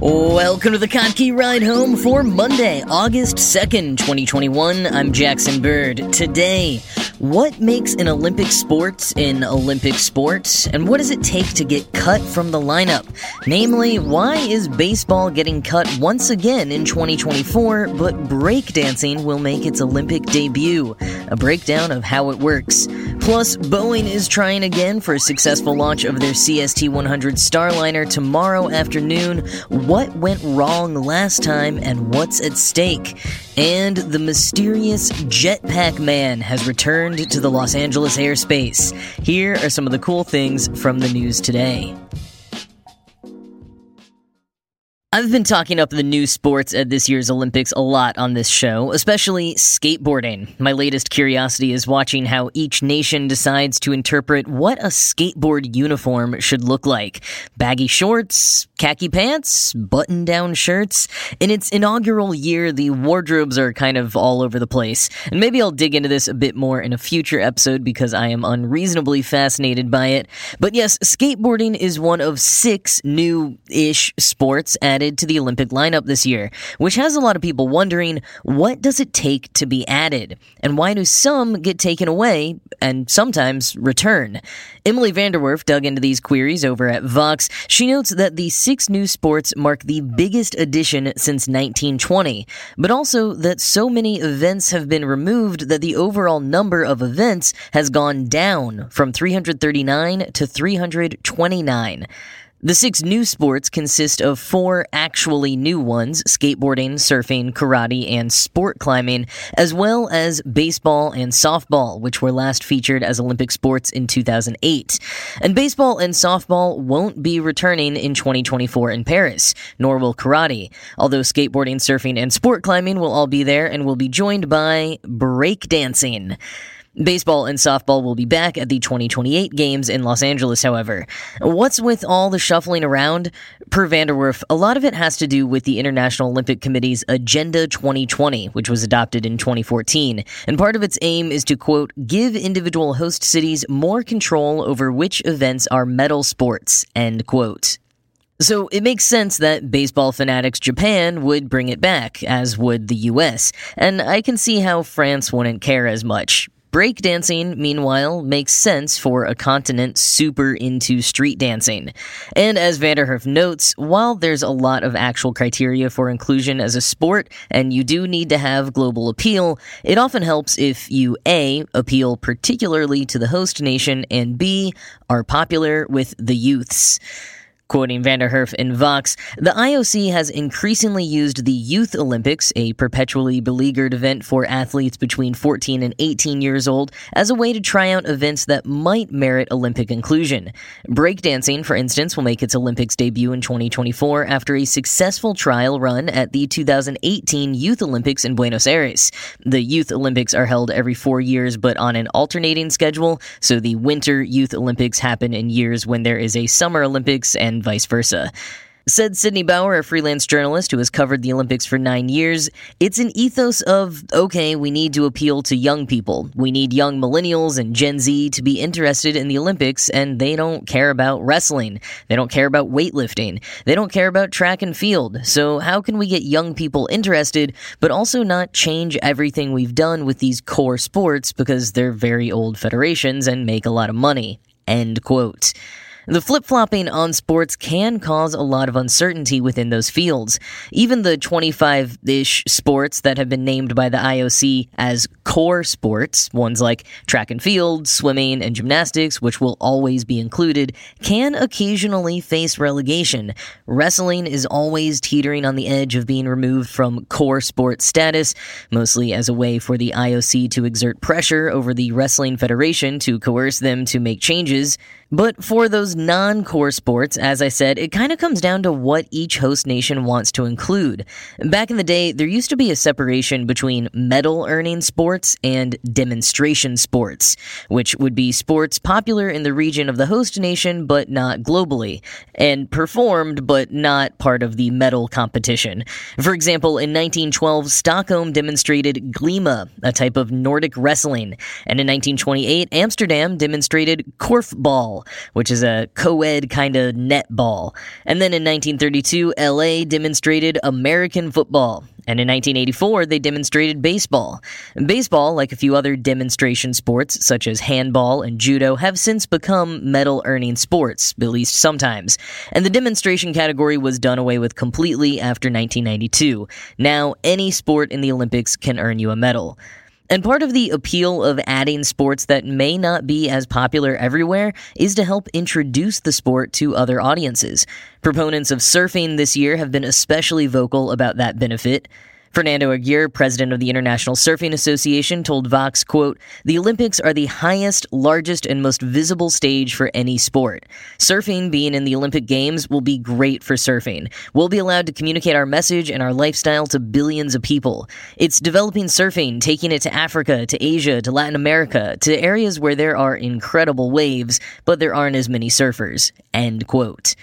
Welcome to the Kottke Ride Home for Monday, August 2nd, 2021. I'm Jackson Bird. Today, what makes an Olympic sport an Olympic sport, and what does it take to get cut from the lineup? Namely, why is baseball getting cut once again in 2024, but breakdancing will make its Olympic debut? A breakdown of how it works. Plus, Boeing is trying again for a successful launch of their CST 100 Starliner tomorrow afternoon. What went wrong last time and what's at stake? And the mysterious Jetpack Man has returned to the Los Angeles airspace. Here are some of the cool things from the news today. I've been talking up the new sports at this year's Olympics a lot on this show, especially skateboarding. My latest curiosity is watching how each nation decides to interpret what a skateboard uniform should look like. Baggy shorts, khaki pants, button down shirts. In its inaugural year, the wardrobes are kind of all over the place. And maybe I'll dig into this a bit more in a future episode because I am unreasonably fascinated by it. But yes, skateboarding is one of six new ish sports added to the Olympic lineup this year, which has a lot of people wondering what does it take to be added, and why do some get taken away and sometimes return? Emily VanDerWerff dug into these queries over at Vox. She notes that the six new sports mark the biggest addition since 1920, but also that so many events have been removed that the overall number of events has gone down from 339 to 329. The six new sports consist of four actually new ones skateboarding, surfing, karate, and sport climbing, as well as baseball and softball, which were last featured as Olympic sports in 2008. And baseball and softball won't be returning in 2024 in Paris, nor will karate, although skateboarding, surfing, and sport climbing will all be there and will be joined by breakdancing. Baseball and softball will be back at the 2028 games in Los Angeles, however. What's with all the shuffling around? Per VanDerWerff, a lot of it has to do with the International Olympic Committee's Agenda 2020, which was adopted in 2014. And part of its aim is to, quote, give individual host cities more control over which events are medal sports, end quote. So it makes sense that baseball fanatics Japan would bring it back, as would the US, and I can see how France wouldn't care as much. Breakdancing, meanwhile, makes sense for a continent super into street dancing. And as VanDerWerff notes, while there's a lot of actual criteria for inclusion as a sport, and you do need to have global appeal, it often helps if you A, appeal particularly to the host nation, and B, are popular with the youths. Quoting VanDerWerff in Vox, the IOC has increasingly used the Youth Olympics, a perpetually beleaguered event for athletes between 14 and 18 years old, as a way to try out events that might merit Olympic inclusion. Breakdancing, for instance, will make its Olympics debut in 2024 after a successful trial run at the 2018 Youth Olympics in Buenos Aires. The Youth Olympics are held every four years but on an alternating schedule, so the Winter Youth Olympics happen in years when there is a Summer Olympics and and vice versa. Said Sydney Bauer, a freelance journalist who has covered the Olympics for nine years, it's an ethos of, okay, we need to appeal to young people. We need young millennials and Gen Z to be interested in the Olympics, and they don't care about wrestling. They don't care about weightlifting. They don't care about track and field. So, how can we get young people interested, but also not change everything we've done with these core sports because they're very old federations and make a lot of money? End quote. The flip flopping on sports can cause a lot of uncertainty within those fields. Even the 25 ish sports that have been named by the IOC as core sports, ones like track and field, swimming, and gymnastics, which will always be included, can occasionally face relegation. Wrestling is always teetering on the edge of being removed from core sport status, mostly as a way for the IOC to exert pressure over the Wrestling Federation to coerce them to make changes. But for those non core sports, as I said, it kind of comes down to what each host nation wants to include. Back in the day, there used to be a separation between medal earning sports and demonstration sports, which would be sports popular in the region of the host nation but not globally, and performed but not part of the medal competition. For example, in 1912, Stockholm demonstrated Glima, a type of Nordic wrestling, and in 1928, Amsterdam demonstrated Korfball which is a co ed kind of netball. And then in 1932, LA demonstrated American football. And in 1984, they demonstrated baseball. Baseball, like a few other demonstration sports, such as handball and judo, have since become medal earning sports, at least sometimes. And the demonstration category was done away with completely after 1992. Now, any sport in the Olympics can earn you a medal. And part of the appeal of adding sports that may not be as popular everywhere is to help introduce the sport to other audiences. Proponents of surfing this year have been especially vocal about that benefit. Fernando Aguirre, president of the International Surfing Association, told Vox, quote, The Olympics are the highest, largest, and most visible stage for any sport. Surfing being in the Olympic Games will be great for surfing. We'll be allowed to communicate our message and our lifestyle to billions of people. It's developing surfing, taking it to Africa, to Asia, to Latin America, to areas where there are incredible waves, but there aren't as many surfers. End quote.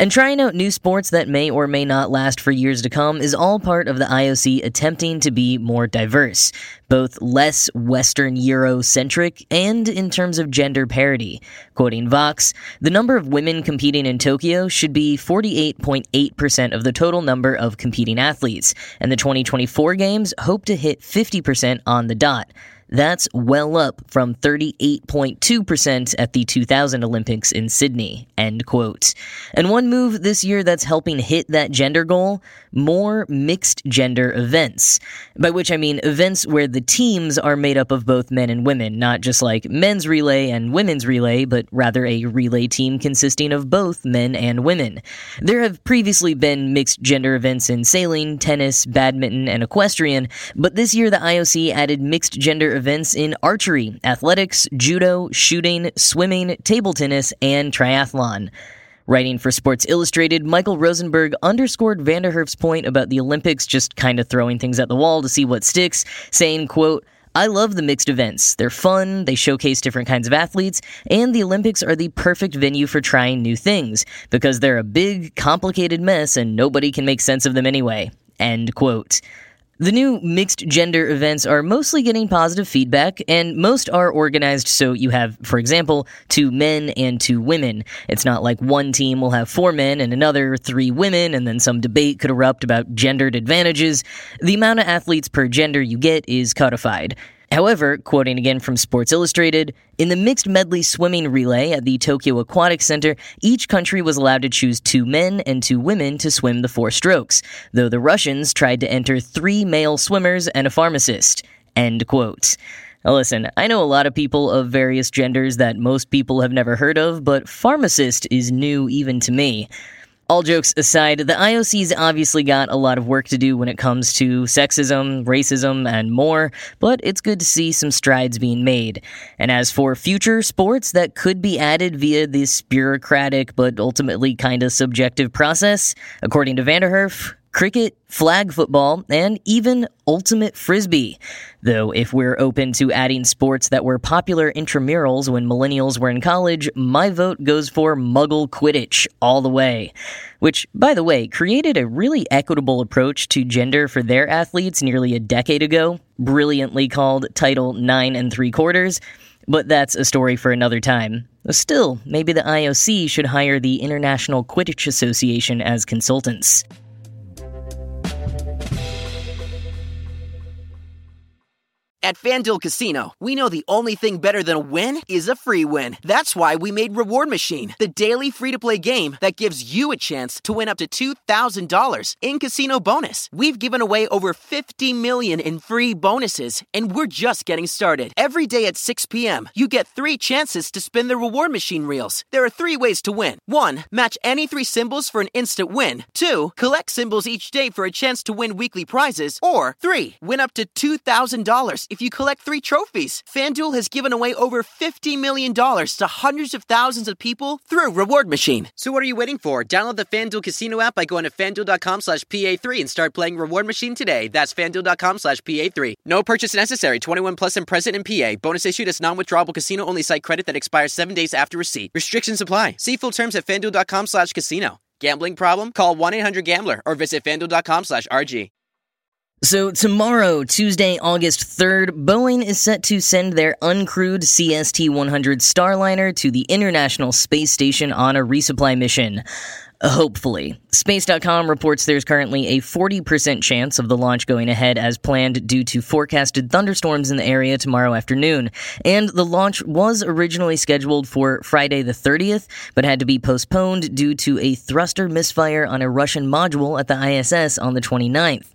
And trying out new sports that may or may not last for years to come is all part of the IOC attempting to be more diverse, both less Western Eurocentric and in terms of gender parity. Quoting Vox, the number of women competing in Tokyo should be 48.8% of the total number of competing athletes, and the 2024 Games hope to hit 50% on the dot. That's well up from 38.2% at the 2000 Olympics in Sydney. End quote. And one move this year that's helping hit that gender goal more mixed gender events. By which I mean events where the teams are made up of both men and women, not just like men's relay and women's relay, but rather a relay team consisting of both men and women. There have previously been mixed gender events in sailing, tennis, badminton, and equestrian, but this year the IOC added mixed gender events in archery, athletics, judo, shooting, swimming, table tennis, and triathlon. Writing for Sports Illustrated, Michael Rosenberg underscored VanDerWerff's point about the Olympics just kind of throwing things at the wall to see what sticks, saying, quote, I love the mixed events. They're fun, they showcase different kinds of athletes, and the Olympics are the perfect venue for trying new things, because they're a big, complicated mess and nobody can make sense of them anyway. End quote. The new mixed gender events are mostly getting positive feedback, and most are organized so you have, for example, two men and two women. It's not like one team will have four men and another three women, and then some debate could erupt about gendered advantages. The amount of athletes per gender you get is codified. However, quoting again from Sports Illustrated, in the mixed medley swimming relay at the Tokyo Aquatic Center, each country was allowed to choose two men and two women to swim the four strokes, though the Russians tried to enter three male swimmers and a pharmacist. End quote. Now listen, I know a lot of people of various genders that most people have never heard of, but pharmacist is new even to me. All jokes aside, the IOC's obviously got a lot of work to do when it comes to sexism, racism, and more, but it's good to see some strides being made. And as for future sports that could be added via this bureaucratic but ultimately kind of subjective process, according to VanDerWerff, cricket, flag football, and even ultimate frisbee. Though, if we're open to adding sports that were popular intramurals when millennials were in college, my vote goes for Muggle Quidditch all the way. Which, by the way, created a really equitable approach to gender for their athletes nearly a decade ago, brilliantly called Title 9 and 3 quarters. But that's a story for another time. Still, maybe the IOC should hire the International Quidditch Association as consultants. At FanDuel Casino, we know the only thing better than a win is a free win. That's why we made Reward Machine, the daily free to play game that gives you a chance to win up to $2,000 in casino bonus. We've given away over 50 million in free bonuses, and we're just getting started. Every day at 6 p.m., you get three chances to spin the Reward Machine reels. There are three ways to win. One, match any three symbols for an instant win. Two, collect symbols each day for a chance to win weekly prizes. Or three, win up to $2,000 if you collect three trophies. FanDuel has given away over $50 million to hundreds of thousands of people through Reward Machine. So what are you waiting for? Download the FanDuel Casino app by going to FanDuel.com slash PA3 and start playing Reward Machine today. That's FanDuel.com slash PA3. No purchase necessary. 21 plus and present in PA. Bonus issued as non-withdrawable casino-only site credit that expires seven days after receipt. Restrictions apply. See full terms at FanDuel.com slash casino. Gambling problem? Call 1-800-GAMBLER or visit FanDuel.com slash RG. So, tomorrow, Tuesday, August 3rd, Boeing is set to send their uncrewed CST 100 Starliner to the International Space Station on a resupply mission. Hopefully. Space.com reports there's currently a 40% chance of the launch going ahead as planned due to forecasted thunderstorms in the area tomorrow afternoon. And the launch was originally scheduled for Friday the 30th, but had to be postponed due to a thruster misfire on a Russian module at the ISS on the 29th.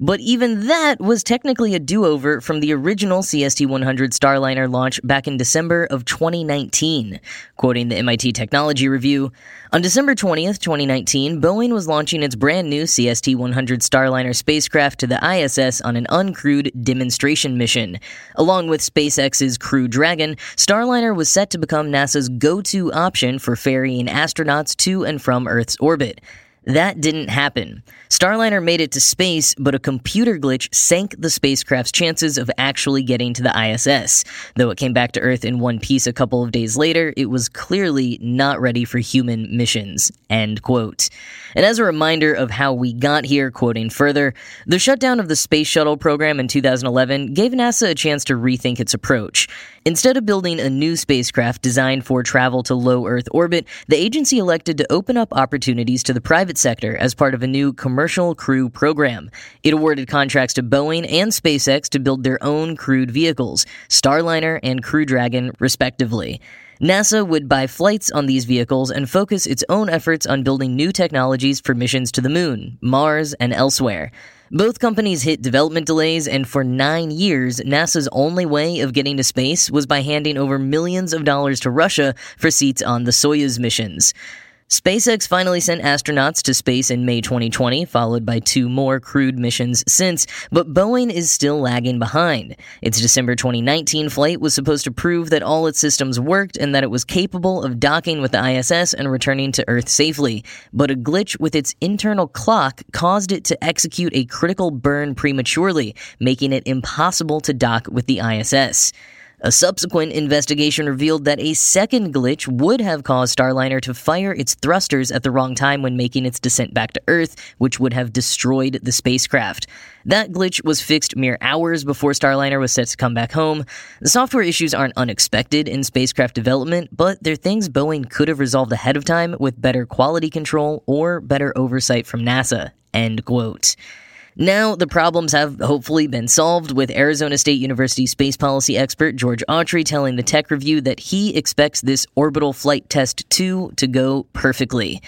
But even that was technically a do over from the original CST 100 Starliner launch back in December of 2019. Quoting the MIT Technology Review On December 20th, 2019, Boeing was launching its brand new CST 100 Starliner spacecraft to the ISS on an uncrewed demonstration mission. Along with SpaceX's Crew Dragon, Starliner was set to become NASA's go to option for ferrying astronauts to and from Earth's orbit. That didn't happen. Starliner made it to space, but a computer glitch sank the spacecraft's chances of actually getting to the ISS. Though it came back to Earth in one piece a couple of days later, it was clearly not ready for human missions. End quote. And as a reminder of how we got here, quoting further, the shutdown of the Space Shuttle program in 2011 gave NASA a chance to rethink its approach. Instead of building a new spacecraft designed for travel to low Earth orbit, the agency elected to open up opportunities to the private sector as part of a new commercial crew program. It awarded contracts to Boeing and SpaceX to build their own crewed vehicles, Starliner and Crew Dragon, respectively. NASA would buy flights on these vehicles and focus its own efforts on building new technologies for missions to the moon, Mars, and elsewhere. Both companies hit development delays, and for nine years, NASA's only way of getting to space was by handing over millions of dollars to Russia for seats on the Soyuz missions. SpaceX finally sent astronauts to space in May 2020, followed by two more crewed missions since, but Boeing is still lagging behind. Its December 2019 flight was supposed to prove that all its systems worked and that it was capable of docking with the ISS and returning to Earth safely, but a glitch with its internal clock caused it to execute a critical burn prematurely, making it impossible to dock with the ISS. A subsequent investigation revealed that a second glitch would have caused Starliner to fire its thrusters at the wrong time when making its descent back to Earth, which would have destroyed the spacecraft. That glitch was fixed mere hours before Starliner was set to come back home. The software issues aren't unexpected in spacecraft development, but they're things Boeing could have resolved ahead of time with better quality control or better oversight from NASA. End quote. Now, the problems have hopefully been solved, with Arizona State University space policy expert George Autry telling the Tech Review that he expects this orbital flight test 2 to go perfectly.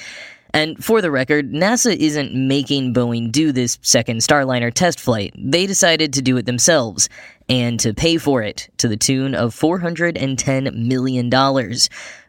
And for the record, NASA isn't making Boeing do this second Starliner test flight. They decided to do it themselves and to pay for it to the tune of $410 million.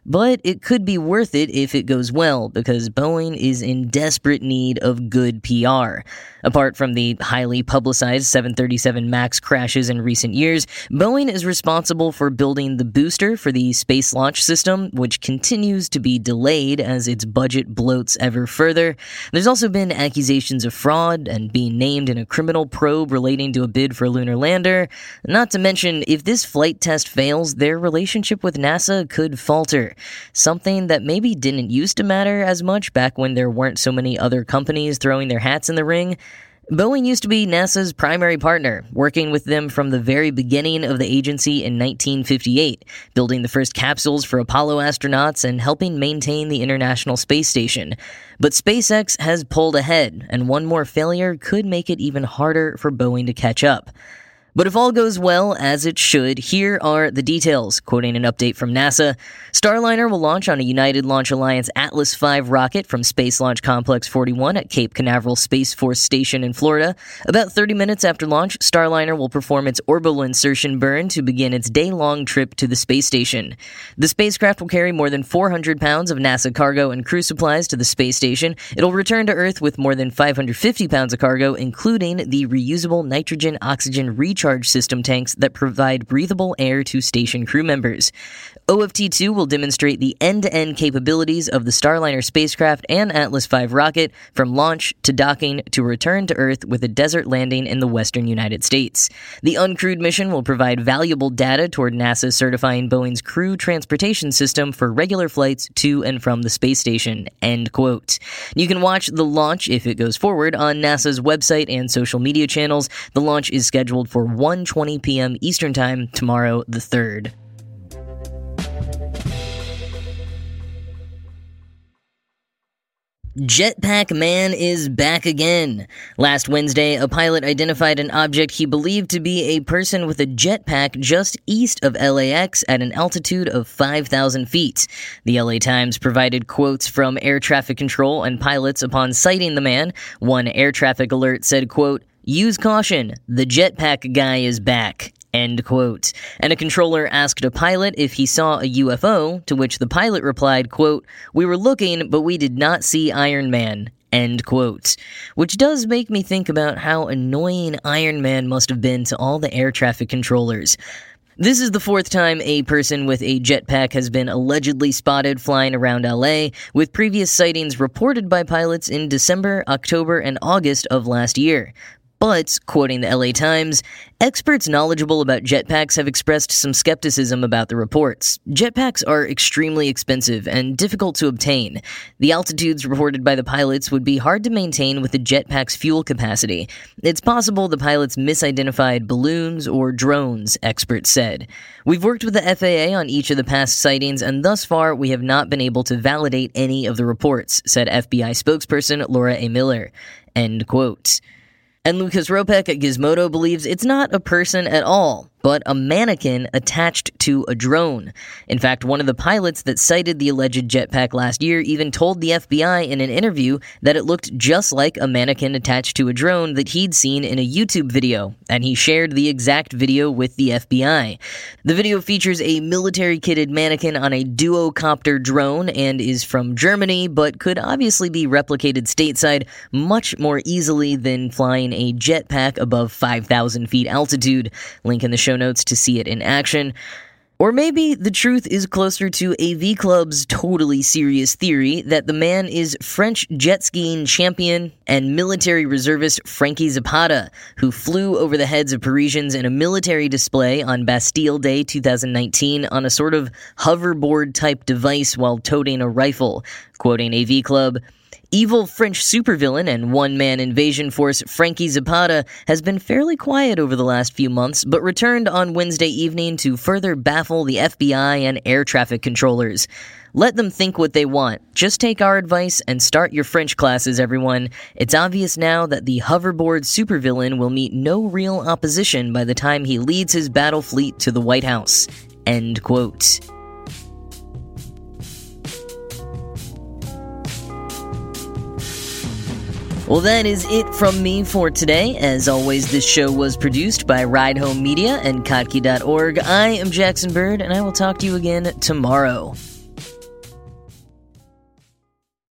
But it could be worth it if it goes well, because Boeing is in desperate need of good PR. Apart from the highly publicized 737 MAX crashes in recent years, Boeing is responsible for building the booster for the Space Launch System, which continues to be delayed as its budget bloats ever further. There's also been accusations of fraud and being named in a criminal probe relating to a bid for a lunar lander. Not to mention, if this flight test fails, their relationship with NASA could falter. Something that maybe didn't used to matter as much back when there weren't so many other companies throwing their hats in the ring. Boeing used to be NASA's primary partner, working with them from the very beginning of the agency in 1958, building the first capsules for Apollo astronauts and helping maintain the International Space Station. But SpaceX has pulled ahead, and one more failure could make it even harder for Boeing to catch up. But if all goes well as it should, here are the details. Quoting an update from NASA, Starliner will launch on a United Launch Alliance Atlas V rocket from Space Launch Complex 41 at Cape Canaveral Space Force Station in Florida. About 30 minutes after launch, Starliner will perform its orbital insertion burn to begin its day-long trip to the space station. The spacecraft will carry more than 400 pounds of NASA cargo and crew supplies to the space station. It'll return to Earth with more than 550 pounds of cargo, including the reusable nitrogen oxygen recharge recharge system tanks that provide breathable air to station crew members. OFT 2 will demonstrate the end to end capabilities of the Starliner spacecraft and Atlas V rocket from launch to docking to return to Earth with a desert landing in the western United States. The uncrewed mission will provide valuable data toward NASA certifying Boeing's crew transportation system for regular flights to and from the space station. End quote. You can watch the launch, if it goes forward, on NASA's website and social media channels. The launch is scheduled for 1:20 p.m. Eastern Time tomorrow, the 3rd. Jetpack Man is back again. Last Wednesday, a pilot identified an object he believed to be a person with a jetpack just east of LAX at an altitude of 5,000 feet. The LA Times provided quotes from air traffic control and pilots upon sighting the man. One air traffic alert said, quote, Use caution, the jetpack guy is back. End quote. And a controller asked a pilot if he saw a UFO, to which the pilot replied, quote, We were looking, but we did not see Iron Man. End quote. Which does make me think about how annoying Iron Man must have been to all the air traffic controllers. This is the fourth time a person with a jetpack has been allegedly spotted flying around LA, with previous sightings reported by pilots in December, October, and August of last year. But, quoting the LA Times, experts knowledgeable about jetpacks have expressed some skepticism about the reports. Jetpacks are extremely expensive and difficult to obtain. The altitudes reported by the pilots would be hard to maintain with the jetpack's fuel capacity. It's possible the pilots misidentified balloons or drones, experts said. We've worked with the FAA on each of the past sightings, and thus far we have not been able to validate any of the reports, said FBI spokesperson Laura Eimiller. End quote. And Lucas Ropek at Gizmodo believes it's not a person at all but a mannequin attached to a drone. In fact, one of the pilots that sighted the alleged jetpack last year even told the FBI in an interview that it looked just like a mannequin attached to a drone that he'd seen in a YouTube video, and he shared the exact video with the FBI. The video features a military kitted mannequin on a duocopter drone and is from Germany, but could obviously be replicated stateside much more easily than flying a jetpack above 5,000 feet altitude. Link in the show notes to see it in action. Or maybe the truth is closer to AV Club's totally serious theory that the man is French jet skiing champion and military reservist Frankie Zapata, who flew over the heads of Parisians in a military display on Bastille Day 2019 on a sort of hoverboard type device while toting a rifle. Quoting AV Club, Evil French supervillain and one man invasion force Frankie Zapata has been fairly quiet over the last few months, but returned on Wednesday evening to further baffle the FBI and air traffic controllers. Let them think what they want. Just take our advice and start your French classes, everyone. It's obvious now that the hoverboard supervillain will meet no real opposition by the time he leads his battle fleet to the White House. End quote. Well, that is it from me for today. As always, this show was produced by Ride Home Media and Kottke.org. I am Jackson Bird, and I will talk to you again tomorrow.